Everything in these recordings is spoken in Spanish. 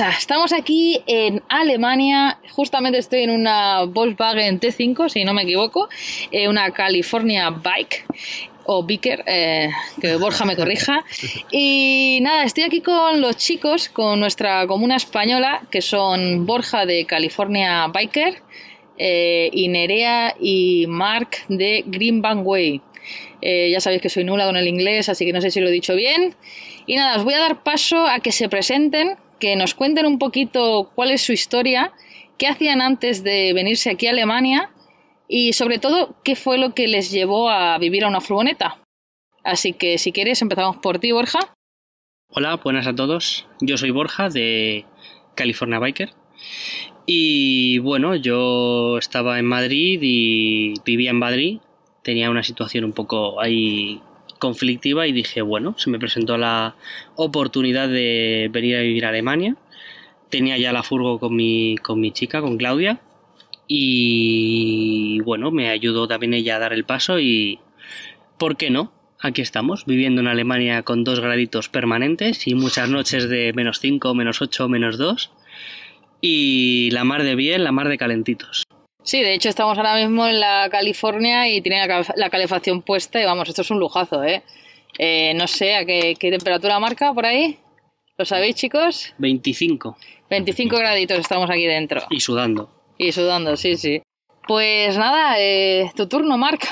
Estamos aquí en Alemania, justamente estoy en una Volkswagen T5, si no me equivoco, eh, una California Bike o Biker, eh, que Borja me corrija. Y nada, estoy aquí con los chicos, con nuestra comuna española, que son Borja de California Biker, eh, y Nerea y Mark de Green Bank Way. Eh, ya sabéis que soy nula con el inglés, así que no sé si lo he dicho bien. Y nada, os voy a dar paso a que se presenten, que nos cuenten un poquito cuál es su historia, qué hacían antes de venirse aquí a Alemania y sobre todo qué fue lo que les llevó a vivir a una furgoneta. Así que si quieres empezamos por ti, Borja. Hola, buenas a todos. Yo soy Borja de California Biker. Y bueno, yo estaba en Madrid y vivía en Madrid. Tenía una situación un poco ahí conflictiva y dije, bueno, se me presentó la oportunidad de venir a vivir a Alemania. Tenía ya la furgo con mi, con mi chica, con Claudia, y bueno, me ayudó también ella a dar el paso y ¿por qué no? Aquí estamos, viviendo en Alemania con dos graditos permanentes y muchas noches de menos 5, menos 8, menos 2 y la mar de bien, la mar de calentitos. Sí, de hecho estamos ahora mismo en la California y tiene la, calefacción puesta y vamos, esto es un lujazo, ¿eh? eh no sé, ¿a qué, temperatura marca por ahí? ¿Lo sabéis, chicos? 25. 25 graditos estamos aquí dentro. Y sudando. Y sudando, sí, sí. Pues nada, eh, tu turno, Marc.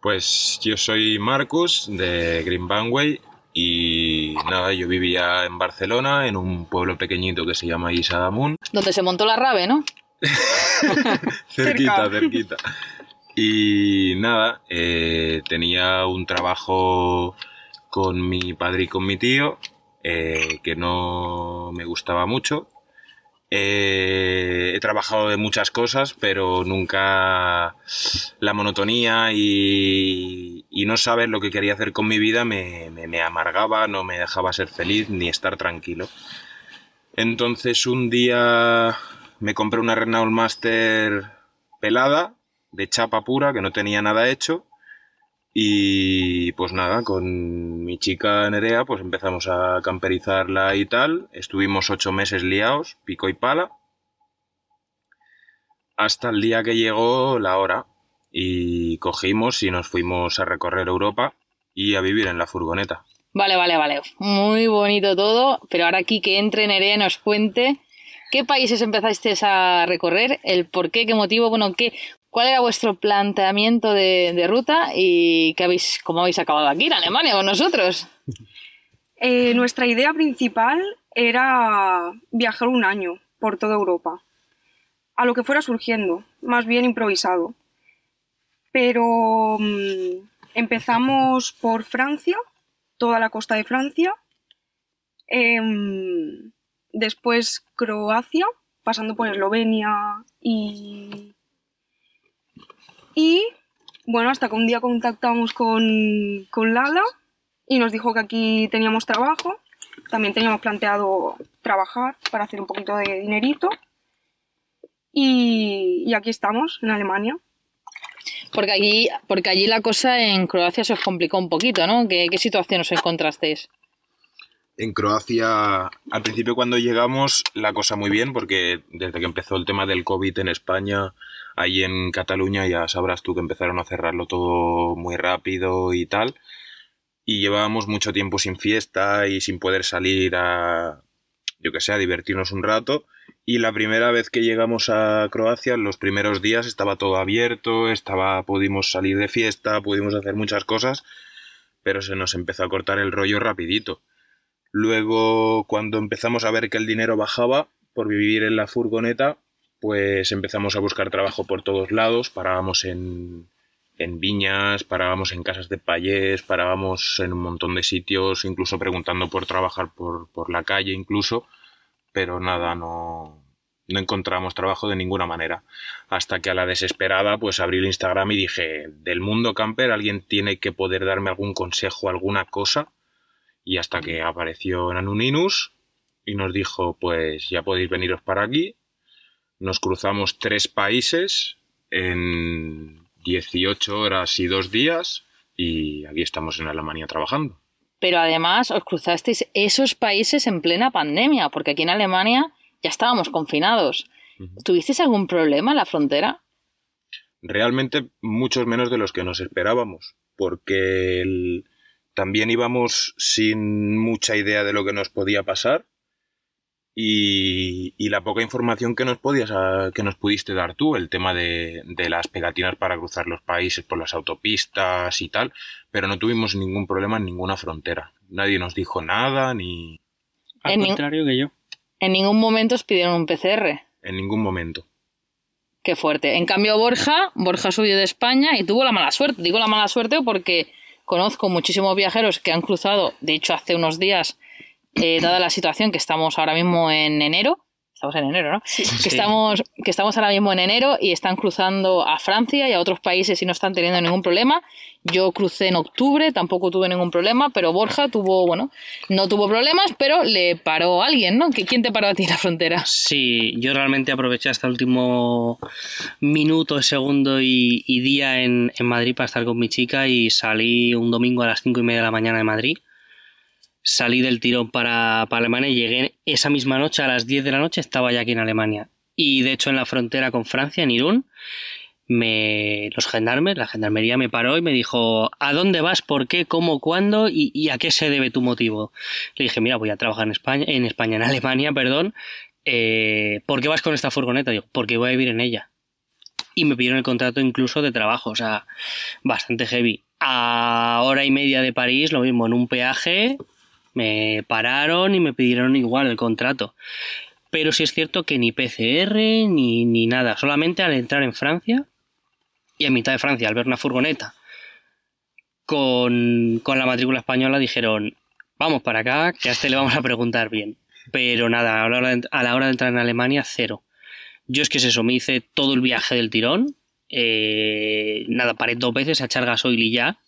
Pues yo soy Marcus de Green Banway y nada, yo vivía en Barcelona, en un pueblo pequeñito que se llama Isadamun. Donde se montó la rave, ¿no? cerquita, cerquita. Y nada, eh, tenía un trabajo con mi padre y con mi tío eh, que no me gustaba mucho eh, he trabajado de muchas cosas, pero nunca la monotonía y, no saber lo que quería hacer con mi vida me, amargaba, no me dejaba ser feliz ni estar tranquilo. Entonces un día me compré una Renault Master pelada, de chapa pura, que no tenía nada hecho, y pues nada, con mi chica Nerea, pues empezamos a camperizarla y tal. Estuvimos ocho meses liados, pico y pala. Hasta el día que llegó la hora. Y cogimos y nos fuimos a recorrer Europa y a vivir en la furgoneta. Vale, vale, vale. Muy bonito todo. Pero ahora aquí que entre Nerea nos cuente qué países empezasteis a recorrer, el por qué, qué motivo, bueno, qué, ¿Cuál era vuestro planteamiento de, ruta y qué habéis, cómo habéis acabado aquí en Alemania con nosotros? Eh, nuestra idea principal era viajar un año por toda Europa, a lo que fuera surgiendo, más bien improvisado. Pero mm, empezamos por Francia, toda la costa de Francia, em, después Croacia, pasando por Eslovenia y y bueno, hasta que un día contactamos con, con Lala y nos dijo que aquí teníamos trabajo. También teníamos planteado trabajar para hacer un poquito de dinerito. Y, aquí estamos, en Alemania. Porque allí, porque allí la cosa en Croacia se os complicó un poquito, ¿no? ¿Qué, qué situación os encontrasteis? En Croacia, al principio cuando llegamos, la cosa muy bien, porque desde que empezó el tema del COVID en España, ahí en Cataluña ya sabrás tú que empezaron a cerrarlo todo muy rápido y tal. Y llevábamos mucho tiempo sin fiesta y sin poder salir a, yo que sé, a divertirnos un rato. Y la primera vez que llegamos a Croacia, los primeros días estaba todo abierto, estaba, pudimos salir de fiesta, pudimos hacer muchas cosas, pero se nos empezó a cortar el rollo rapidito. Luego, cuando empezamos a ver que el dinero bajaba por vivir en la furgoneta, pues empezamos a buscar trabajo por todos lados, parábamos en, en viñas, parábamos en casas de payés, parábamos en un montón de sitios, incluso preguntando por trabajar por, por la calle incluso, pero nada, no, no encontramos trabajo de ninguna manera. Hasta que a la desesperada pues abrí el Instagram y dije, del mundo camper alguien tiene que poder darme algún consejo, alguna cosa. Y hasta que apareció Nanuninus y nos dijo, pues ya podéis veniros para aquí, nos cruzamos tres países en 18 horas y dos días y aquí estamos en Alemania trabajando. pero además os cruzasteis esos países en plena pandemia, porque aquí en Alemania ya estábamos confinados. ¿Tuvisteis algún problema en la frontera? Realmente muchos menos de los que nos esperábamos, porque el- también íbamos sin mucha idea de lo que nos podía pasar y, y la poca información que nos podías a- que nos pudiste dar tú, el tema de, de las pegatinas para cruzar los países por las autopistas y tal, pero no tuvimos ningún problema en ninguna frontera. Nadie nos dijo nada ni Al En contrario que yo. En ningún momento os pidieron un PCR. en ningún momento. Qué fuerte. En cambio, Borja, Borja subió de España y tuvo la mala suerte. Digo la mala suerte porque conozco muchísimos viajeros que han cruzado, de hecho, hace unos días, eh, dada la situación que estamos ahora mismo en enero. Estamos en enero, ¿no? Que, Sí. estamos, que estamos ahora mismo en enero y están cruzando a Francia y a otros países y no están teniendo ningún problema. Yo crucé en octubre, tampoco tuve ningún problema, pero Borja tuvo, bueno, no tuvo problemas, pero le paró alguien, ¿no? ¿Qui- ¿Quién te paró a ti en la frontera? Sí, yo realmente aproveché hasta el último minuto, segundo y, y día en, en Madrid para estar con mi chica y salí un domingo a las cinco y media de la mañana de Madrid. Salí del tirón para, para Alemania y llegué esa misma noche a las 10 de la noche, estaba ya aquí en Alemania. Y de hecho en la frontera con Francia, en Irún, me, los gendarmes, la gendarmería me paró y me dijo, ¿a dónde vas? ¿Por qué? ¿Cómo? ¿Cuándo? ¿Y, y a qué se debe tu motivo? Le dije, mira, voy a trabajar en España, en España, en Alemania, perdón. Eh, ¿Por qué vas con esta furgoneta? Digo, porque voy a vivir en ella. Y me pidieron el contrato incluso de trabajo, o sea, bastante heavy. A hora y media de París, lo mismo, en un peaje, me pararon y me pidieron igual el contrato. Pero sí es cierto que ni PCR ni, ni nada, solamente al entrar en Francia y a mitad de Francia, al ver una furgoneta con, con la matrícula española, dijeron, vamos para acá, que a este le vamos a preguntar bien. Pero nada, a la hora de, a la hora de entrar en Alemania, cero. Yo es que es eso, me hice todo el viaje del tirón. eh, nada, paré dos veces a echar gasoil y ya.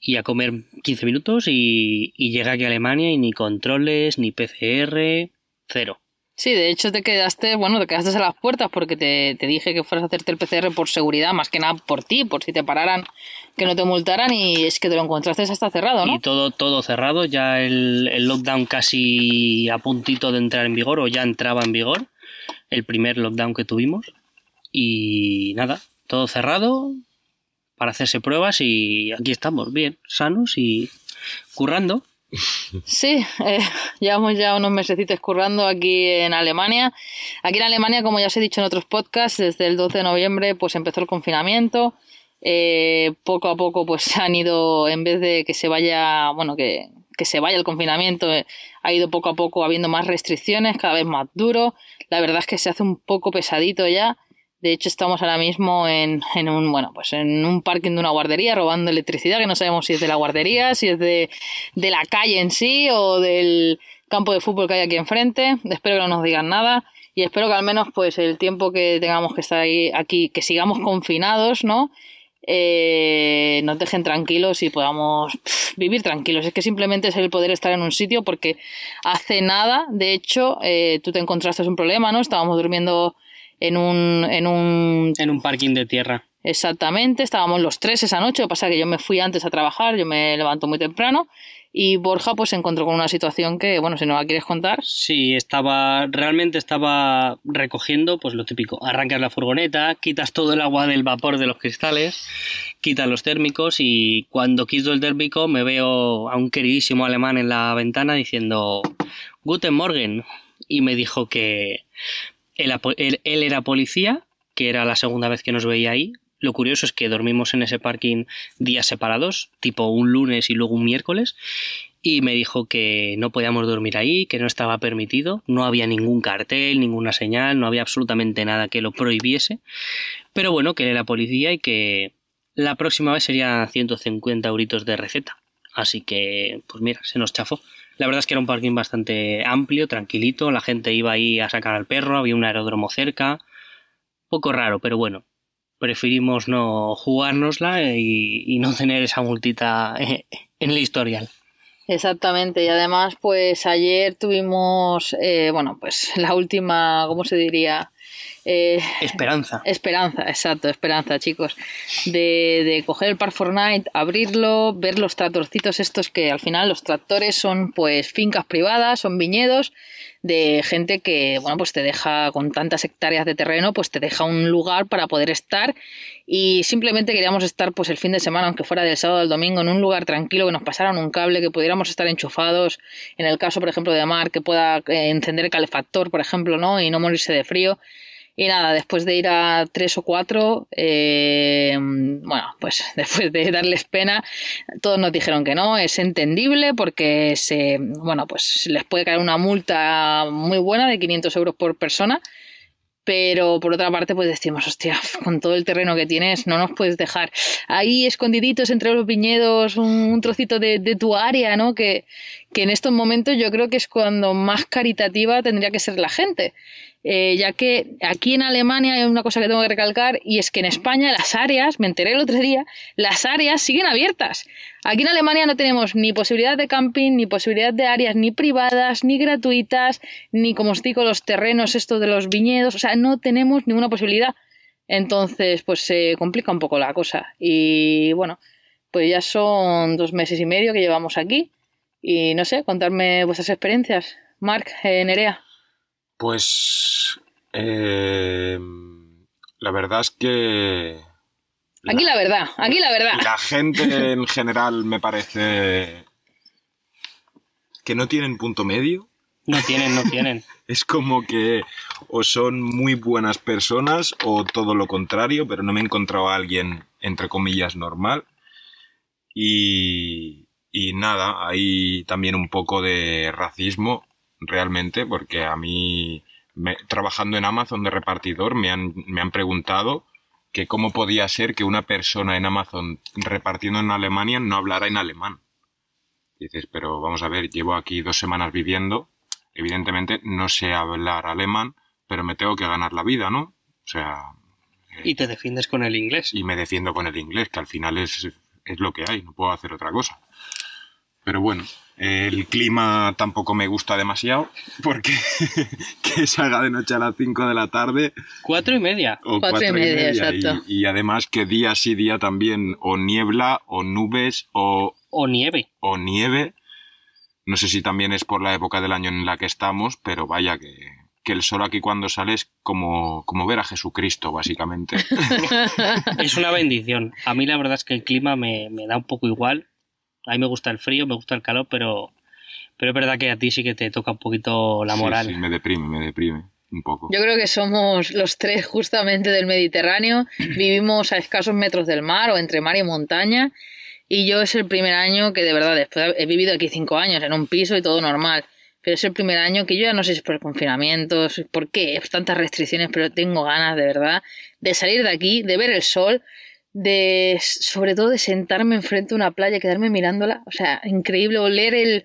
Y a comer 15 minutos y, y llegué aquí a Alemania y ni controles, ni PCR, cero. Sí, de hecho te quedaste, bueno, te quedaste a las puertas porque te, te dije que fueras a hacerte el PCR por seguridad, más que nada por ti, por si te pararan, que no te multaran y es que te lo encontraste hasta cerrado, ¿no? Y todo, todo cerrado, ya el, el lockdown casi a puntito de entrar en vigor, o ya entraba en vigor, el primer lockdown que tuvimos. Y nada, todo cerrado para hacerse pruebas y aquí estamos, bien, sanos y currando. Sí, eh, llevamos ya unos mesecitos currando aquí en Alemania. Aquí en Alemania, como ya os he dicho en otros podcasts, desde el 12 de noviembre pues empezó el confinamiento. Eh, poco a poco pues han ido, en vez de que se vaya, bueno, que, que se vaya el confinamiento, eh, ha ido poco a poco habiendo más restricciones, cada vez más duro. La verdad es que se hace un poco pesadito ya. De hecho, estamos ahora mismo en, en un, bueno, pues en un parking de una guardería robando electricidad, que no sabemos si es de la guardería, si es de, de la calle en sí o del campo de fútbol que hay aquí enfrente. Espero que no nos digan nada y espero que al menos pues el tiempo que tengamos que estar ahí, aquí, que sigamos confinados, ¿no? Eh, nos dejen tranquilos y podamos vivir tranquilos. Es que simplemente es el poder estar en un sitio porque hace nada, de hecho, eh, tú te encontraste un problema, ¿no? Estábamos durmiendo en un, en un En un parking de tierra. Exactamente, estábamos los tres esa noche, lo que pasa es que yo me fui antes a trabajar, yo me levanto muy temprano y Borja pues se encontró con una situación que, bueno, si no la quieres contar. Sí, estaba, realmente estaba recogiendo, pues lo típico, arrancas la furgoneta, quitas todo el agua del vapor de los cristales, quitas los térmicos y cuando quito el térmico me veo a un queridísimo alemán en la ventana diciendo Guten Morgen y me dijo que él, era policía, que era la segunda vez que nos veía ahí. Lo curioso es que dormimos en ese parking días separados, tipo un lunes y luego un miércoles, y me dijo que no podíamos dormir ahí, que no estaba permitido, no había ningún cartel, ninguna señal, no había absolutamente nada que lo prohibiese, pero bueno, que él era policía y que la próxima vez serían 150 euritos de receta. Así que, pues mira, se nos chafó. La verdad es que era un parking bastante amplio, tranquilito, la gente iba ahí a sacar al perro, había un aeródromo cerca. Poco raro, pero bueno, preferimos no jugárnosla y, no tener esa multita en el historial. Exactamente, y además pues ayer tuvimos, eh, bueno, pues la última, ¿cómo se diría? Eh, Esperanza. Esperanza, exacto, esperanza, chicos. De, de coger el Park Fortnite, abrirlo, ver los tractorcitos estos que al final los tractores son pues fincas privadas, son viñedos de gente que, bueno, pues te deja con tantas hectáreas de terreno, pues te deja un lugar para poder estar y simplemente queríamos estar pues el fin de semana, aunque fuera del sábado al domingo, en un lugar tranquilo, que nos pasaran un cable, que pudiéramos estar enchufados, en el caso, por ejemplo, de Mar, que pueda eh, encender el calefactor, por ejemplo, ¿no? Y no morirse de frío. Y nada, después de ir a tres o cuatro, eh, bueno, pues después de darles pena, todos nos dijeron que no, es entendible porque se, bueno, pues les puede caer una multa muy buena de 500 euros por persona, pero por otra parte pues decimos, hostia, con todo el terreno que tienes no nos puedes dejar ahí escondiditos entre los viñedos un, trocito de, de, tu área, ¿no? Que, que en estos momentos yo creo que es cuando más caritativa tendría que ser la gente. Eh, ya que aquí en Alemania hay una cosa que tengo que recalcar y es que en España las áreas, me enteré el otro día, las áreas siguen abiertas. Aquí en Alemania no tenemos ni posibilidad de camping, ni posibilidad de áreas ni privadas, ni gratuitas, ni como os digo los terrenos estos de los viñedos, o sea, no tenemos ninguna posibilidad. Entonces, pues se complica un poco la cosa. Y bueno, pues ya son dos meses y medio que llevamos aquí. Y no sé, contarme vuestras experiencias. Marc, eh, Nerea. Pues eh, la verdad es que... Aquí la, la verdad, aquí la verdad. La gente en general me parece que no tienen punto medio. No tienen, no tienen. es como que o son muy buenas personas o todo lo contrario, pero no me he encontrado a alguien, entre comillas, normal. Y, y nada, hay también un poco de racismo realmente, porque a mí, me, trabajando en Amazon de repartidor, me han, me han preguntado que cómo podía ser que una persona en Amazon repartiendo en Alemania no hablara en alemán. Dices, pero vamos a ver, llevo aquí dos semanas viviendo, evidentemente no sé hablar alemán, pero me tengo que ganar la vida, ¿no? O sea... Eh, y te defiendes con el inglés. Y me defiendo con el inglés, que al final es, es lo que hay, no puedo hacer otra cosa. Pero bueno, el clima tampoco me gusta demasiado porque que salga de noche a las 5 de la tarde. Cuatro y media. O cuatro, cuatro y, media, y, media, exacto. Y, y, además que día sí día también o niebla o nubes o... O nieve. O nieve. No sé si también es por la época del año en la que estamos, pero vaya que, que el sol aquí cuando sale es como, como ver a Jesucristo, básicamente. es una bendición. A mí la verdad es que el clima me, me da un poco igual a mí me gusta el frío, me gusta el calor, pero, pero es verdad que a ti sí que te toca un poquito la moral. Sí, sí, me deprime, me deprime un poco. Yo creo que somos los tres justamente del Mediterráneo, vivimos a escasos metros del mar o entre mar y montaña, y yo es el primer año que de verdad, después he vivido aquí cinco años en un piso y todo normal, pero es el primer año que yo ya no sé si es por el confinamiento, por qué, tantas restricciones, pero tengo ganas de verdad de salir de aquí, de ver el sol, de sobre todo de sentarme enfrente de una playa quedarme mirándola. O sea, increíble oler el,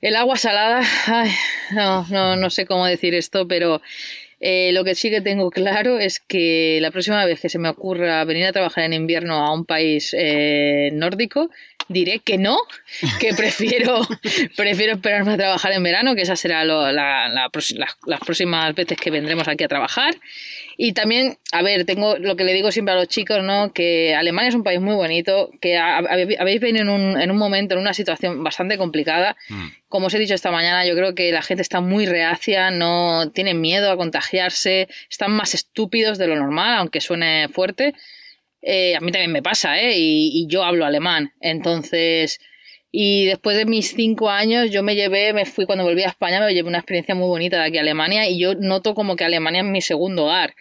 el agua salada. No, no, no sé cómo decir esto, pero eh, lo que sí que tengo claro es que la próxima vez que se me ocurra venir a trabajar en invierno a un país eh, nórdico, diré que no, que prefiero, prefiero esperarme a trabajar en verano, que esa será lo, la, la, la, las próximas veces que vendremos aquí a trabajar. Y también, a ver, tengo lo que le digo siempre a los chicos, ¿no? Que Alemania es un país muy bonito, que habéis venido en un, en un momento, en una situación bastante complicada. Mm. Como os he dicho esta mañana, yo creo que la gente está muy reacia, no tienen miedo a contagiarse, están más estúpidos de lo normal, aunque suene fuerte. Eh, a mí también me pasa, ¿eh? Y, y yo hablo alemán. Entonces, y después de mis cinco años, yo me llevé, me fui cuando volví a España, me llevé una experiencia muy bonita de aquí a Alemania y yo noto como que Alemania es mi segundo hogar.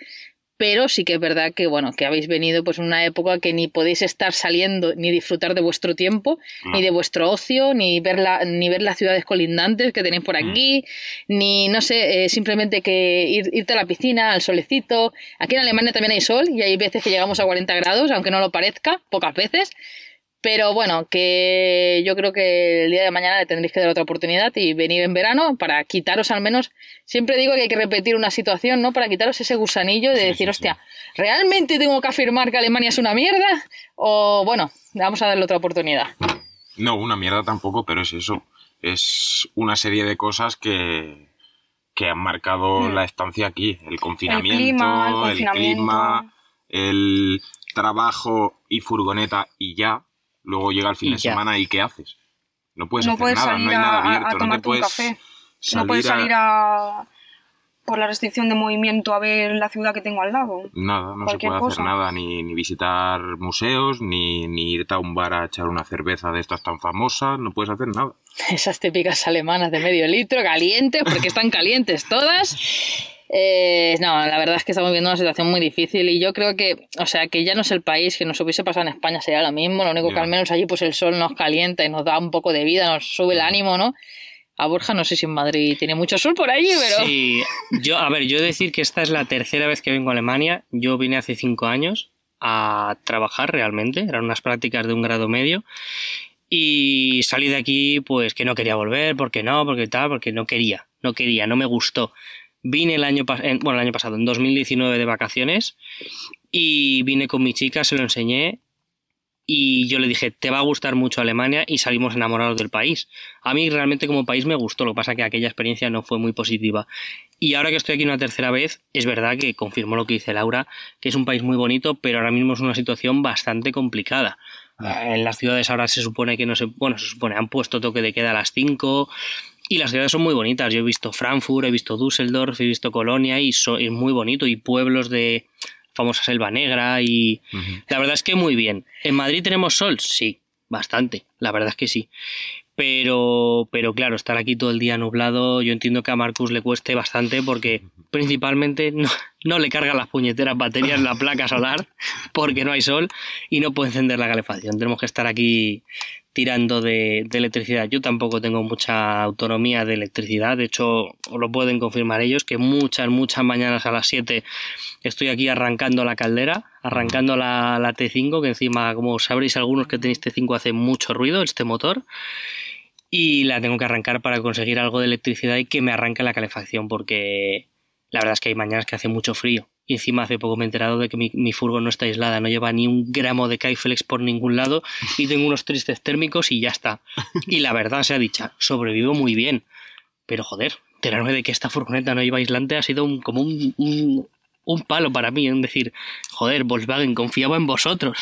Pero sí que es verdad que, bueno, que habéis venido pues en una época que ni podéis estar saliendo ni disfrutar de vuestro tiempo, no. ni de vuestro ocio, ni ver, la, ni ver las ciudades colindantes que tenéis por aquí, mm. ni, no sé, eh, simplemente que ir, irte a la piscina, al solecito. Aquí en Alemania también hay sol y hay veces que llegamos a 40 grados, aunque no lo parezca, pocas veces. Pero bueno, que yo creo que el día de mañana le tendréis que dar otra oportunidad y venir en verano para quitaros al menos. Siempre digo que hay que repetir una situación, ¿no? Para quitaros ese gusanillo de sí, decir, sí, hostia, sí. ¿realmente tengo que afirmar que Alemania es una mierda? O bueno, vamos a darle otra oportunidad. No, una mierda tampoco, pero es eso. Es una serie de cosas que, que han marcado Mm. la estancia aquí. El confinamiento, clima, el el confinamiento. clima, el trabajo y furgoneta y ya. Luego llega el fin de ya. semana y ¿qué haces? No puedes no hacer puedes nada, salir no hay a, a no te tomarte un puedes café. salir no puedes a- salir a por la restricción de movimiento a ver la ciudad que tengo al lado. Nada, no se puede cosa. hacer nada, ni, ni visitar museos, ni, ni irte a un bar a echar una cerveza de estas tan famosas, no puedes hacer nada. Esas típicas alemanas de medio litro, calientes, porque están calientes todas. Eh, no, la verdad es que estamos viviendo una situación muy difícil y yo creo que, o sea, que ya no es el país que nos hubiese pasado en España, sería lo mismo. Lo único que Ya. al menos allí pues el sol nos calienta y nos da un poco de vida, nos sube el ánimo, ¿no? A Borja no sé si en Madrid tiene mucho sol por allí, pero... Sí, yo, a ver, yo decir que esta es la tercera vez que vengo a Alemania. Yo vine hace cinco años a trabajar realmente, eran unas prácticas de un grado medio. Y salí de aquí, pues que no quería volver, porque no, porque tal, porque no quería, no quería, no me gustó. Vine el año, en- bueno, el año pasado, en 2019 de vacaciones, y vine con mi chica, se lo enseñé, y yo le dije, te va a gustar mucho Alemania, y salimos enamorados del país. A mí realmente como país me gustó, lo que pasa que aquella experiencia no fue muy positiva. Y ahora que estoy aquí una tercera vez, es verdad que confirmó lo que dice Laura, que es un país muy bonito, pero ahora mismo es una situación bastante complicada. Eh, En las ciudades ahora se supone que no se... Bueno, se supone, han puesto toque de queda a las 5 y las ciudades son muy bonitas. Yo he visto Frankfurt, he visto Düsseldorf, he visto Colonia y so- es muy bonito. Y pueblos de famosa Selva Negra y... La verdad es que muy bien. ¿En Madrid tenemos sol? Sí, bastante. La verdad es que sí. Pero, pero claro, estar aquí todo el día nublado, yo entiendo que a Marcus le cueste bastante porque principalmente no, no le cargan las puñeteras baterías la placa solar porque no hay sol y no puede encender la calefacción. Tenemos que estar aquí tirando de, electricidad. Yo tampoco tengo mucha autonomía de electricidad, de hecho, os lo pueden confirmar ellos, que muchas, muchas mañanas a las 7 estoy aquí arrancando la caldera, arrancando la, la T5, que encima, como sabréis algunos que tenéis T5, hace mucho ruido este motor. Y la tengo que arrancar para conseguir algo de electricidad y que me arranque la calefacción, porque la verdad es que hay mañanas que hace mucho frío. Y encima hace poco me he enterado de que mi, mi furgo no está aislada, no lleva ni un gramo de Kaiflex por ningún lado y tengo unos tristes térmicos y ya está. Y la verdad sea dicha, sobrevivo muy bien. Pero joder, enterarme de que esta furgoneta no lleva aislante ha sido un, como un, un, un palo para mí, es decir, joder, Volkswagen, confiaba en vosotros,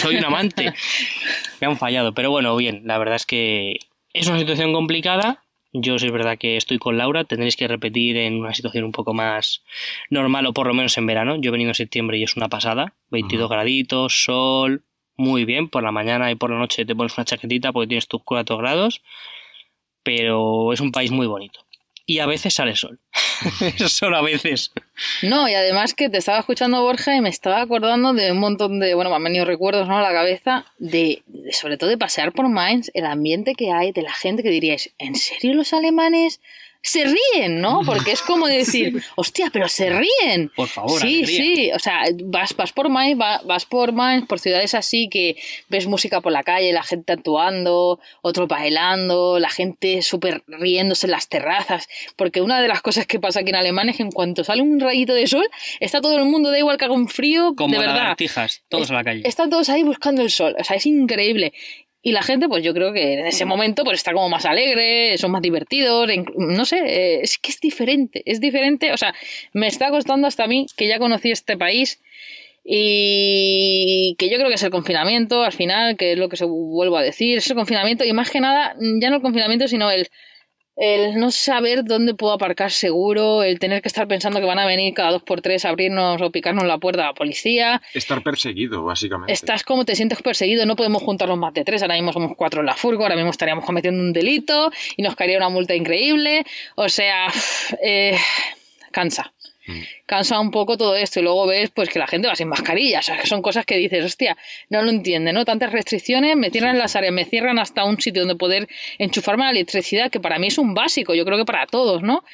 soy un amante. Me han fallado, pero bueno, bien, la verdad es que es una situación complicada. Yo sí es verdad que estoy con Laura, tendréis que repetir en una situación un poco más normal o por lo menos en verano. Yo he venido en septiembre y es una pasada, 22 graditos, sol, muy bien, por la mañana y por la noche te pones una chaquetita porque tienes tus 4 grados, pero es un país muy bonito. Y a veces sale sol. Solo a veces. No, y además que te estaba escuchando Borja y me estaba acordando de un montón de, bueno, me han venido recuerdos ¿no? a la cabeza de, de sobre todo de pasear por Mainz, el ambiente que hay, de la gente que diríais, ¿en serio los alemanes se ríen, ¿no? Porque es como decir, hostia, pero se ríen. Por favor, Sí, alegría. sí, o sea, vas, vas por Mainz, va- vas por Mainz, por ciudades así que ves música por la calle, la gente actuando, otros bailando, la gente súper riéndose en las terrazas, porque una de las cosas que pasa aquí en Alemania es que en cuanto sale un rayito de sol, está todo el mundo, da igual que haga un frío, Como de verdad. lagartijas, todos a la calle. Están todos ahí buscando el sol, o sea, es increíble. Y la gente, pues yo creo que en ese momento pues está como más alegre, son más divertidos, en- no sé, eh, es que es diferente, es diferente, o sea, me está costando hasta a mí, que ya conocí este país, y que yo creo que es el confinamiento, al final, que es lo que se vuelvo a decir, es el confinamiento, y más que nada, ya no el confinamiento, sino el, el no saber dónde puedo aparcar seguro, el tener que estar pensando que van a venir cada dos por tres a abrirnos o picarnos la puerta a la policía, Estar perseguido, básicamente. Estás como te sientes perseguido, no podemos juntarnos más de tres, ahora mismo somos cuatro en la furgo, ahora mismo estaríamos cometiendo un delito y nos caería una multa increíble, o sea, eh, cansa. Mm. Cansa un poco todo esto y luego ves pues que la gente va sin mascarilla, o sea, que son cosas que dices, hostia, no lo entiende, ¿no? Tantas restricciones, me cierran las áreas, me cierran hasta un sitio donde poder enchufarme la electricidad, que para mí es un básico, yo creo que para todos, ¿no?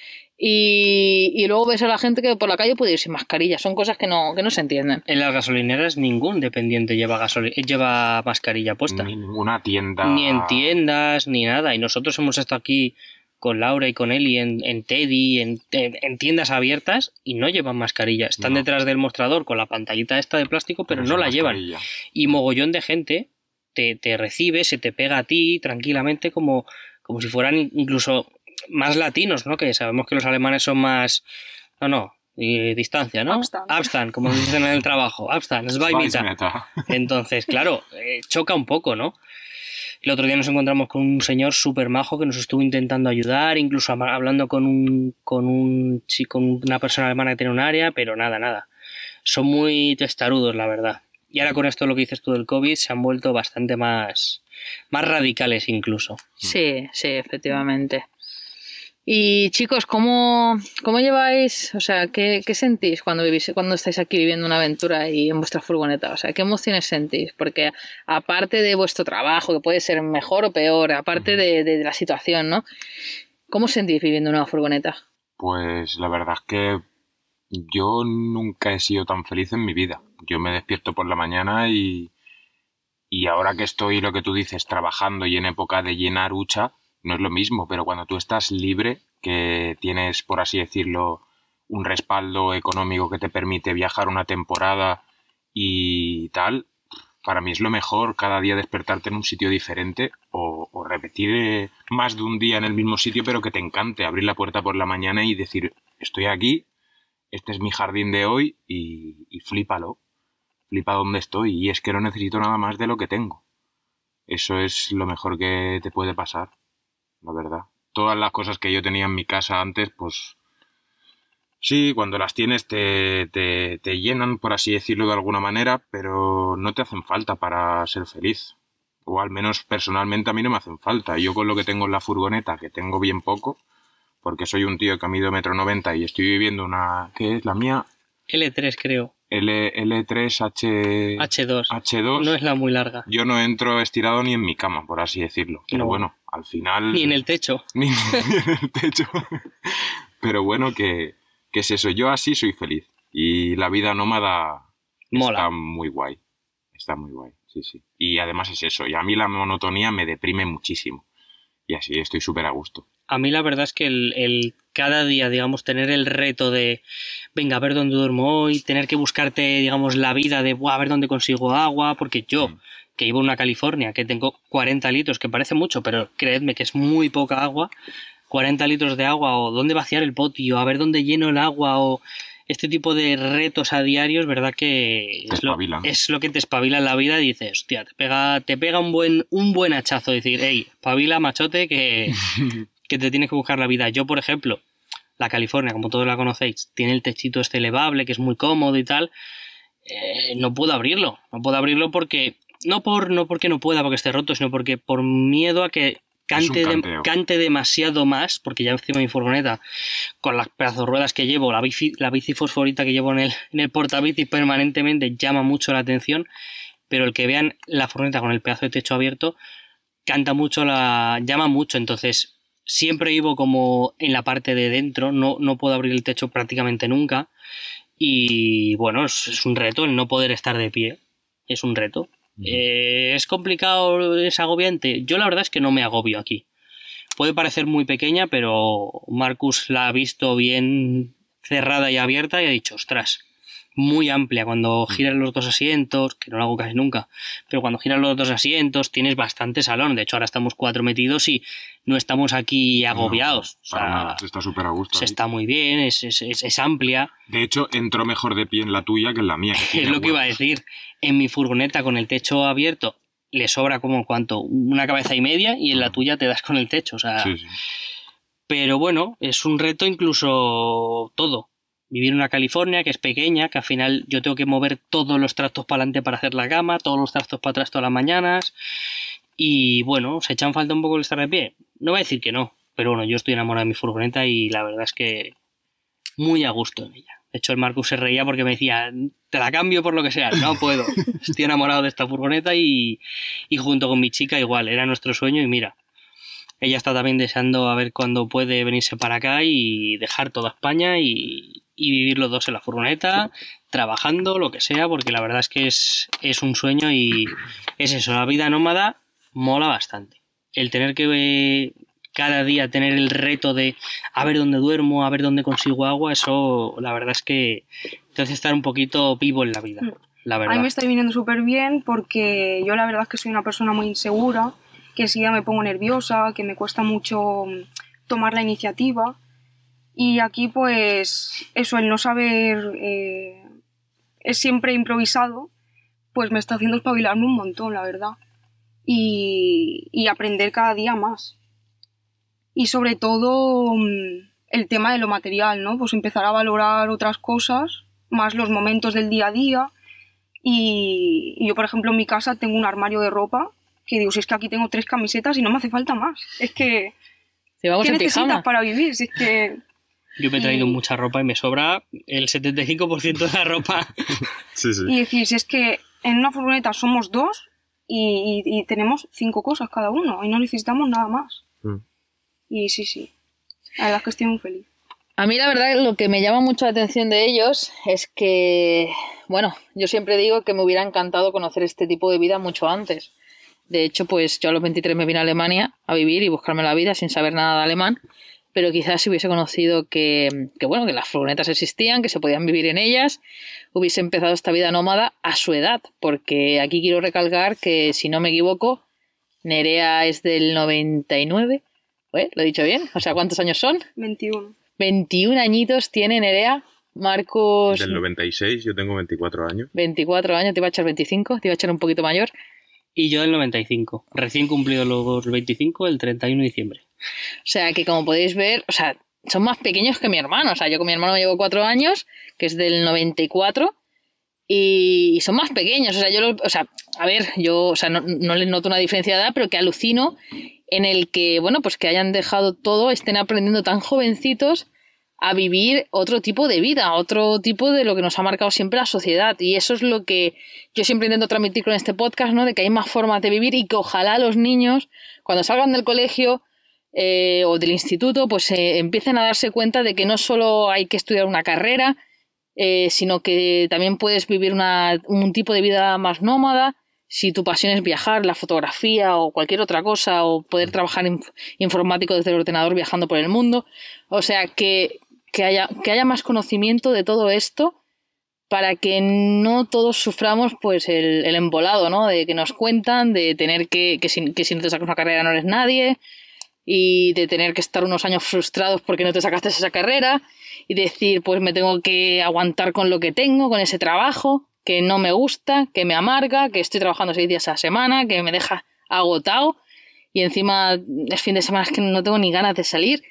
Y, y luego ves a la gente que por la calle puede ir sin mascarilla, son cosas que no, que no se entienden. En las gasolineras ningún dependiente lleva, lleva mascarilla puesta. Ni ninguna tienda. Ni en tiendas, ni nada. Y nosotros hemos estado aquí con Laura y con Eli en, en Teddy, en, en- en tiendas abiertas, y no llevan mascarilla. Están No. detrás del mostrador con la pantallita esta de plástico, pero Con no la llevan. Y mogollón de gente te, te recibe, se te pega a ti tranquilamente como, como si fueran in- incluso más latinos, ¿no? Que sabemos que los alemanes son más... No, no, y distancia, ¿no? Abstand. Abstand, como dicen en el trabajo. Abstand. Weismeter. Entonces, claro, eh, choca un poco, ¿no? El otro día nos encontramos con un señor súper majo que nos estuvo intentando ayudar, incluso hablando con un, con un una persona alemana que tiene un área, pero nada, nada. Son muy testarudos, la verdad. Y ahora con esto lo que dices tú del COVID se han vuelto bastante más, más radicales incluso. Sí, sí, efectivamente. Y chicos, ¿cómo, cómo lleváis, o sea, qué, qué sentís cuando vivís, cuando estáis aquí viviendo una aventura y en vuestra furgoneta? O sea, ¿qué emociones sentís? Porque aparte de vuestro trabajo, que puede ser mejor o peor, aparte de, de la situación, ¿no? ¿Cómo sentís viviendo en una furgoneta? Pues la verdad es que yo nunca he sido tan feliz en mi vida. Yo me despierto por la mañana y, y ahora que estoy, lo que tú dices, trabajando y en época de llenar hucha, no es lo mismo, pero cuando tú estás libre, que tienes, por así decirlo, un respaldo económico que te permite viajar una temporada y tal, para mí es lo mejor cada día despertarte en un sitio diferente o, o repetir eh, más de un día en el mismo sitio, pero que te encante abrir la puerta por la mañana y decir, estoy aquí, este es mi jardín de hoy y, y flípalo, flipa donde estoy y es que no necesito nada más de lo que tengo. Eso es lo mejor que te puede pasar, la verdad. Todas las cosas que yo tenía en mi casa antes, pues Sí, cuando las tienes te, te, te llenan, por así decirlo de alguna manera, pero no te hacen falta para ser feliz. O al menos personalmente a mí no me hacen falta. Yo con lo que tengo en la furgoneta, que tengo bien poco, porque soy un tío que mido metro noventa y estoy viviendo una... ¿Qué es la mía? L3 creo, L, L3H... H2. H2. No es la muy larga. Yo no entro estirado ni en mi cama, por así decirlo. Pero No. bueno, al final... Ni en el techo. ni, ni en el techo. Pero bueno, que, que es eso. Yo así soy feliz. Y la vida nómada Mola. está muy guay. Está muy guay, sí, sí. Y además es eso. Y a mí la monotonía me deprime muchísimo. Y así estoy súper a gusto. A mí la verdad es que el, el cada día, digamos, tener el reto de, venga, a ver dónde duermo hoy, tener que buscarte, digamos, la vida de, "Buah, a ver dónde consigo agua, porque yo, Mm. que vivo en una California, que tengo 40 litros, que parece mucho, pero creedme que es muy poca agua, 40 litros de agua, o dónde vaciar el potio, a ver dónde lleno el agua, o este tipo de retos a diarios, ¿verdad? Que es lo, es lo que te espabila en la vida y dices, hostia, te pega, te pega un buen, un buen hachazo, decir, hey, espabila, machote, que, que te tienes que buscar la vida. Yo, por ejemplo, la California, como todos la conocéis, tiene el techito este elevable, que es muy cómodo y tal. eh, no puedo abrirlo. No puedo abrirlo porque. No por no porque no pueda, porque esté roto, sino porque por miedo a que cante, de- demasiado más, porque ya encima de mi furgoneta, con las pedazos ruedas que llevo, la bici, la bici fosforita que llevo en el, en el portabici permanentemente llama mucho la atención, pero el que vean la furgoneta con el pedazo de techo abierto canta mucho, la llama mucho, entonces siempre vivo como en la parte de dentro, no, no puedo abrir el techo prácticamente nunca y bueno, es, es un reto el no poder estar de pie, es un reto. Eh, ¿Es complicado, es agobiante? Yo la verdad es que no me agobio aquí. Puede parecer muy pequeña, pero Marcus la ha visto bien cerrada y abierta y ha dicho, ostras, muy amplia. Cuando giras los dos asientos, que no lo hago casi nunca, pero cuando giras los dos asientos tienes bastante salón. De hecho, ahora estamos cuatro metidos y no estamos aquí agobiados. No, O para sea, nada, se está súper a gusto. se ahí. está muy bien, es, es- es- es amplia. De hecho, entró mejor de pie en la tuya que en la mía. que Es lo que iba a decir. En mi furgoneta con el techo abierto le sobra como cuánto, una cabeza y media y en la Ujú. tuya te das con el techo. O sea, Sí, sí. pero bueno, es un reto incluso todo. Vivir en una California que es pequeña, que al final yo tengo que mover todos los trastos para adelante para hacer la cama, todos los trastos para atrás todas las mañanas. Y bueno, ¿se echan falta un poco el estar de pie? No voy a decir que no, pero bueno, yo estoy enamorado de mi furgoneta y la verdad es que muy a gusto en ella. De hecho, el Marcus se reía porque me decía, te la cambio por lo que sea. No puedo. Estoy enamorado de esta furgoneta y, y junto con mi chica igual, era nuestro sueño y mira, ella está también deseando a ver cuándo puede venirse para acá y dejar toda España y, y vivir los dos en la furgoneta, trabajando, lo que sea, porque la verdad es que es, es un sueño y es eso, la vida nómada mola bastante. El tener que eh, cada día tener el reto de a ver dónde duermo, a ver dónde consigo agua, eso la verdad es que te hace estar un poquito vivo en la vida, Mm. la A mí verdad. me está viniendo súper bien porque yo la verdad es que soy una persona muy insegura, que enseguida me pongo nerviosa, que me cuesta mucho mm, tomar la iniciativa. Y aquí, pues, eso, el no saber eh, es siempre improvisado, pues me está haciendo espabilarme un montón, la verdad. Y, y aprender cada día más. Y sobre todo mm, el tema de lo material, ¿no? Pues empezar a valorar otras cosas, más los momentos del día a día. Y, y yo, por ejemplo, en mi casa tengo un armario de ropa que digo, si es que aquí tengo tres camisetas y no me hace falta más. Es que... Si vamos ¿Qué necesitas pijama. para vivir? Si es que... Yo me he traído Y- mucha ropa y me sobra el 75% de la ropa. Sí, sí. Y decir, si es que en una furgoneta somos dos y, y- y tenemos cinco cosas cada uno y no necesitamos nada más. Mm. Y sí, sí. La verdad es que estoy muy feliz. A mí la verdad lo que me llama mucho la atención de ellos es que, bueno, yo siempre digo que me hubiera encantado conocer este tipo de vida mucho antes. De hecho, pues yo a los 23 me vine a Alemania a vivir y buscarme la vida sin saber nada de alemán, pero quizás si hubiese conocido que, que, bueno, que las furgonetas existían, que se podían vivir en ellas, hubiese empezado esta vida nómada a su edad, porque aquí quiero recalcar que, si no me equivoco, Nerea es del 99, ¿eh? ¿Lo he dicho bien? O sea, ¿cuántos años son? 21. 21 añitos tiene Nerea. Marcos, Del 96, yo tengo 24 años. 24 años, te iba a echar 25, te iba a echar un poquito mayor. Y yo del 95. Recién cumplido los 25 el 31 de diciembre. O sea, que como podéis ver, o sea, son más pequeños que mi hermano. O sea, yo con mi hermano llevo 4 años, que es del 94, y, y son más pequeños. O sea, yo, o sea, a ver, yo, o sea, no, no les noto una diferencia de edad, pero que alucino en el que, bueno, pues que hayan dejado todo, estén aprendiendo tan jovencitos a vivir otro tipo de vida, otro tipo de lo que nos ha marcado siempre la sociedad. Y eso es lo que yo siempre intento transmitir con este podcast, ¿no? De que hay más formas de vivir y que ojalá los niños, cuando salgan del colegio eh, o del instituto, pues eh, empiecen a darse cuenta de que no solo hay que estudiar una carrera, eh, sino que también puedes vivir una- un tipo de vida más nómada. Si tu pasión es viajar, la fotografía o cualquier otra cosa, o poder trabajar inf- informático desde el ordenador viajando por el mundo. O sea, que, que, haya, que haya más conocimiento de todo esto para que no todos suframos pues el, el embolado, ¿no? De que nos cuentan, de tener que, que si, que si no te sacas una carrera no eres nadie, y de tener que estar unos años frustrados porque no te sacaste esa carrera, y decir, pues me tengo que aguantar con lo que tengo, con ese trabajo, que no me gusta, que me amarga, que estoy trabajando seis días a la semana, que me deja agotado, y encima es fin de semana es que no tengo ni ganas de salir.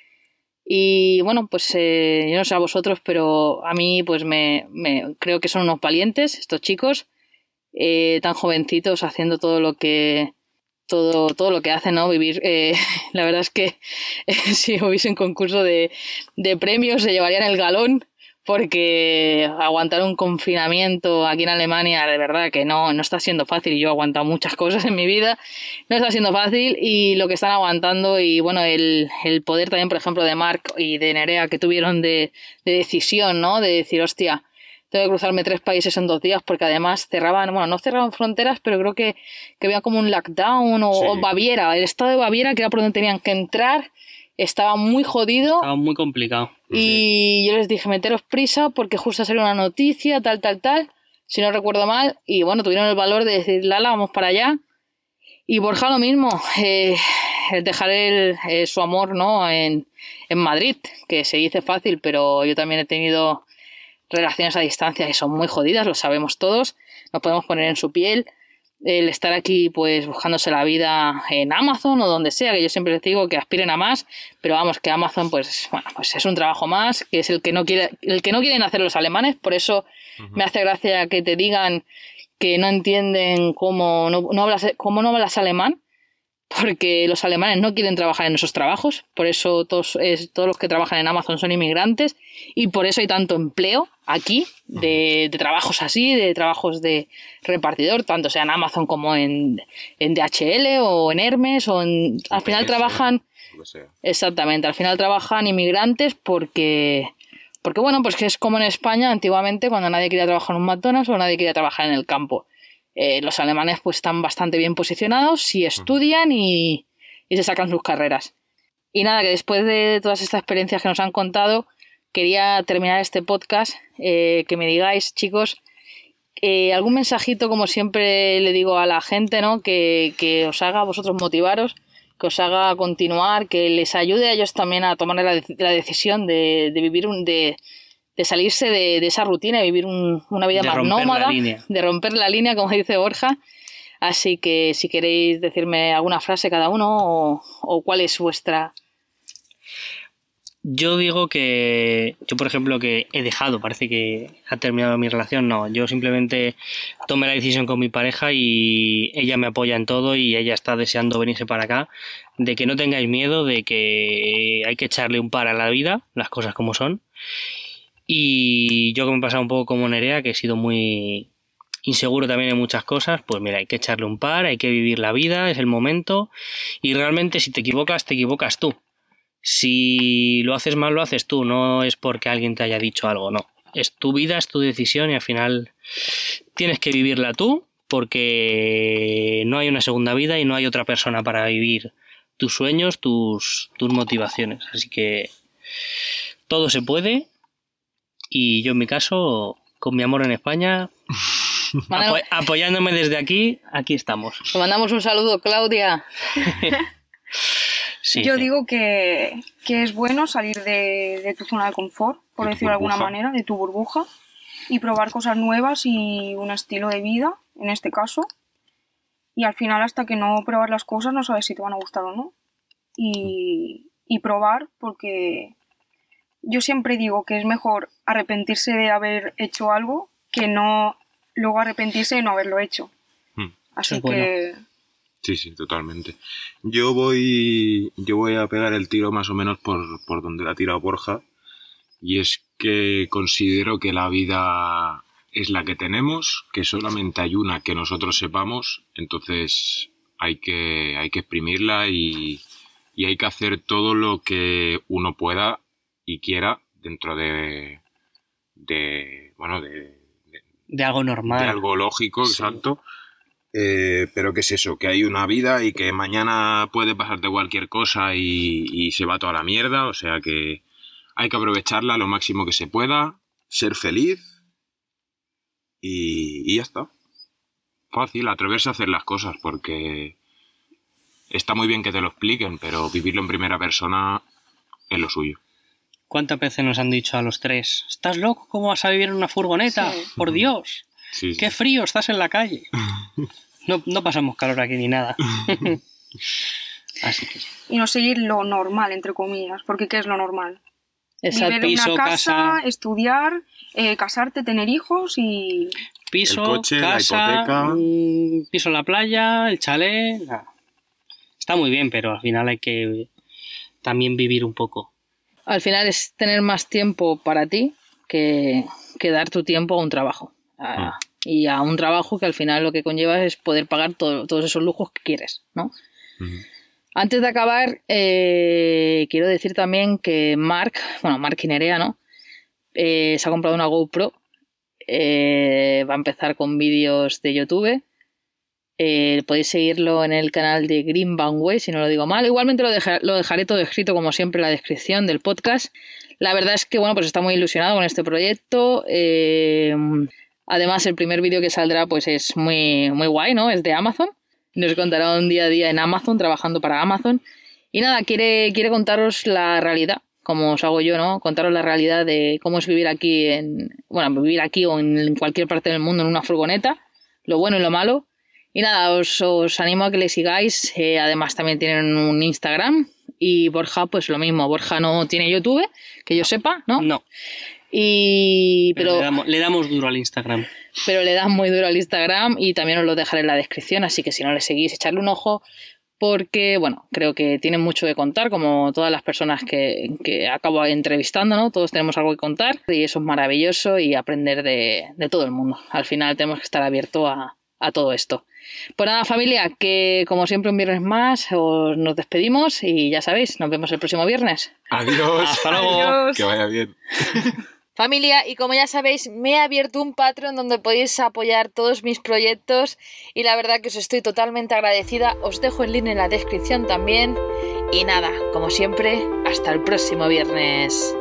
Y bueno, pues eh, yo no sé a vosotros, pero a mí pues me, me- creo que son unos valientes estos chicos, eh, tan jovencitos haciendo todo lo que todo, todo lo que hacen, ¿no? Vivir. eh, la verdad es que si hubiese un concurso de, de premios se llevarían el galón porque aguantar un confinamiento aquí en Alemania de verdad que no, no está siendo fácil yo he aguantado muchas cosas en mi vida no está siendo fácil y lo que están aguantando y bueno el, el poder también por ejemplo de Mark y de Nerea que tuvieron de, de decisión ¿no? de decir hostia tengo que cruzarme tres países en dos días porque además cerraban, bueno, no cerraban fronteras, pero creo que, que había como un lockdown o, Sí. o Baviera, el estado de Baviera, que era por donde tenían que entrar, estaba muy jodido Estaba muy complicado. y yo les dije, meteros prisa porque justo salió una noticia, tal, tal, tal, si no recuerdo mal, y bueno, tuvieron el valor de decir, Lala, vamos para allá. Y Borja lo mismo, eh, dejar el, eh, su amor ¿no? en, en Madrid, que se dice fácil, pero yo también he tenido relaciones a distancia que son muy jodidas, lo sabemos todos, nos podemos poner en su piel. El estar aquí, pues, buscándose la vida en Amazon o donde sea, que yo siempre les digo que aspiren a más, pero vamos, que Amazon, pues, bueno, pues es un trabajo más, que es el que no quiere, el que no quieren hacer los alemanes, por eso me hace gracia que te digan que no entienden cómo no, no hablas, cómo no hablas alemán, porque los alemanes no quieren trabajar en esos trabajos, por eso todos, es- todos los que trabajan en Amazon son inmigrantes y por eso hay tanto empleo aquí de, de trabajos así, de trabajos de repartidor, tanto sea en Amazon como en, en DHL o en Hermes o en... Al final trabajan... sea. Exactamente, al final trabajan inmigrantes porque, porque bueno, pues que es como en España antiguamente cuando nadie quería trabajar en un McDonald's o nadie quería trabajar en el campo. Eh, los alemanes pues están bastante bien posicionados si estudian y, y se sacan sus carreras. Y nada, que después de todas estas experiencias que nos han contado, quería terminar este podcast, eh, que me digáis, chicos, eh, algún mensajito, como siempre le digo a la gente, ¿no? Que, que os haga a vosotros motivaros que os haga continuar, que les ayude a ellos también a tomar la, la decisión de, de vivir un, de, de salirse de, de esa rutina y vivir un- una vida De más nómada, de romper la línea, como dice Borja. Así que si queréis decirme alguna frase cada uno o, o cuál es vuestra... Yo digo que, yo por ejemplo que he dejado, parece que ha terminado mi relación, no, yo simplemente tomé la decisión con mi pareja y ella me apoya en todo y ella está deseando venirse para acá, de que no tengáis miedo, de que hay que echarle un par a la vida, las cosas como son. Y yo que me he pasado un poco como Nerea, que he sido muy inseguro también en muchas cosas, pues mira, hay que echarle un par, hay que vivir la vida, es el momento y realmente si te equivocas, te equivocas tú. Si lo haces mal, lo haces tú, no es porque alguien te haya dicho algo, no. Es tu vida, es tu decisión y al final tienes que vivirla tú porque no hay una segunda vida y no hay otra persona para vivir tus sueños, tus, tus motivaciones. Así que todo se puede y yo en mi caso, con mi amor en España, apo- apoyándome desde aquí, aquí estamos. Te mandamos un saludo, Claudia. Sí, Yo sí. digo que, que es bueno salir de, de tu zona de confort, por De decirlo de alguna manera, de tu burbuja, y probar cosas nuevas y un estilo de vida, en este caso. Y al final, hasta que no pruebas las cosas, no sabes si te van a gustar o no. Y, y probar, porque yo siempre digo que es mejor arrepentirse de haber hecho algo que no luego arrepentirse de no haberlo hecho. Hmm. Así es bueno. que Sí, sí, totalmente. Yo voy, yo voy a pegar el tiro más o menos por, por donde la ha tirado Borja. Y es que considero que la vida es la que tenemos, que solamente hay una que nosotros sepamos, entonces hay que, hay que exprimirla y, y hay que hacer todo lo que uno pueda y quiera dentro de, de bueno, de, de- de algo normal. de algo lógico, Sí. exacto. Eh, pero que es eso, que hay una vida y que mañana puede pasarte cualquier cosa y, y se va toda la mierda, o sea que hay que aprovecharla lo máximo que se pueda, ser feliz y, y ya está. Fácil, atreverse a hacer las cosas porque está muy bien que te lo expliquen, pero vivirlo en primera persona es lo suyo. ¿Cuántas veces nos han dicho a los tres? ¿Estás loco? ¿Cómo vas a vivir en una furgoneta? Sí. Por Dios, Sí, sí. qué frío, estás en la calle. No, no pasamos calor aquí ni nada. Así que y no seguir lo normal, entre comillas, porque ¿qué es lo normal? Exacto. Vivir en Piso, una casa, casa. estudiar, eh, casarte, tener hijos y... piso, El coche, la casa, hipoteca. mm, piso en la playa, el chalet. nada. Está muy bien, pero al final hay que también vivir un poco. Al final es tener más tiempo para ti que, que dar tu tiempo a un trabajo. A- Y a un trabajo que al final lo que conlleva es poder pagar todo- todos esos lujos que quieres, ¿no? Antes de acabar, eh, quiero decir también que Mark, bueno, Mark y Nerea, ¿no? Eh, se ha comprado una GoPro. eh, va a empezar con vídeos de YouTube. Eh, podéis seguirlo en el canal de Green Way, si no lo digo mal. Igualmente lo dejaré todo escrito, como siempre, en la descripción del podcast. La verdad es que, bueno, pues está muy ilusionado con este proyecto. Eh, además, el primer vídeo que saldrá, pues es muy, muy guay, ¿no? Es de Amazon. Nos contará un día a día en Amazon, trabajando para Amazon. Y nada, quiere, quiere contaros la realidad, como os hago yo, ¿no? Contaros la realidad de cómo es vivir aquí en, bueno, vivir aquí o en cualquier parte del mundo en una furgoneta, lo bueno y lo malo. Y nada, os, os animo a que le sigáis. eh, además, también tienen un Instagram. Y Borja, pues lo mismo. Borja no tiene YouTube, que yo sepa, ¿no? No, Y, pero, pero, le, damos, le damos duro al Instagram. pero le dan muy duro al Instagram y también os lo dejaré en la descripción, así que si no le seguís, echarle un ojo, porque, bueno, creo que tienen mucho que contar, como todas las personas que, que acabo entrevistando, ¿no? Todos tenemos algo que contar y eso es maravilloso y aprender de, de todo el mundo. Al final tenemos que estar abiertos a, a todo esto. Pues nada, familia, que como siempre un viernes más os, nos despedimos y ya sabéis, nos vemos el próximo viernes. Adiós. Hasta luego. Adiós. Que vaya bien. Familia, y como ya sabéis, me he abierto un Patreon donde podéis apoyar todos mis proyectos y la verdad que os estoy totalmente agradecida. Os dejo el link en la descripción también. Y nada, como siempre, hasta el próximo viernes.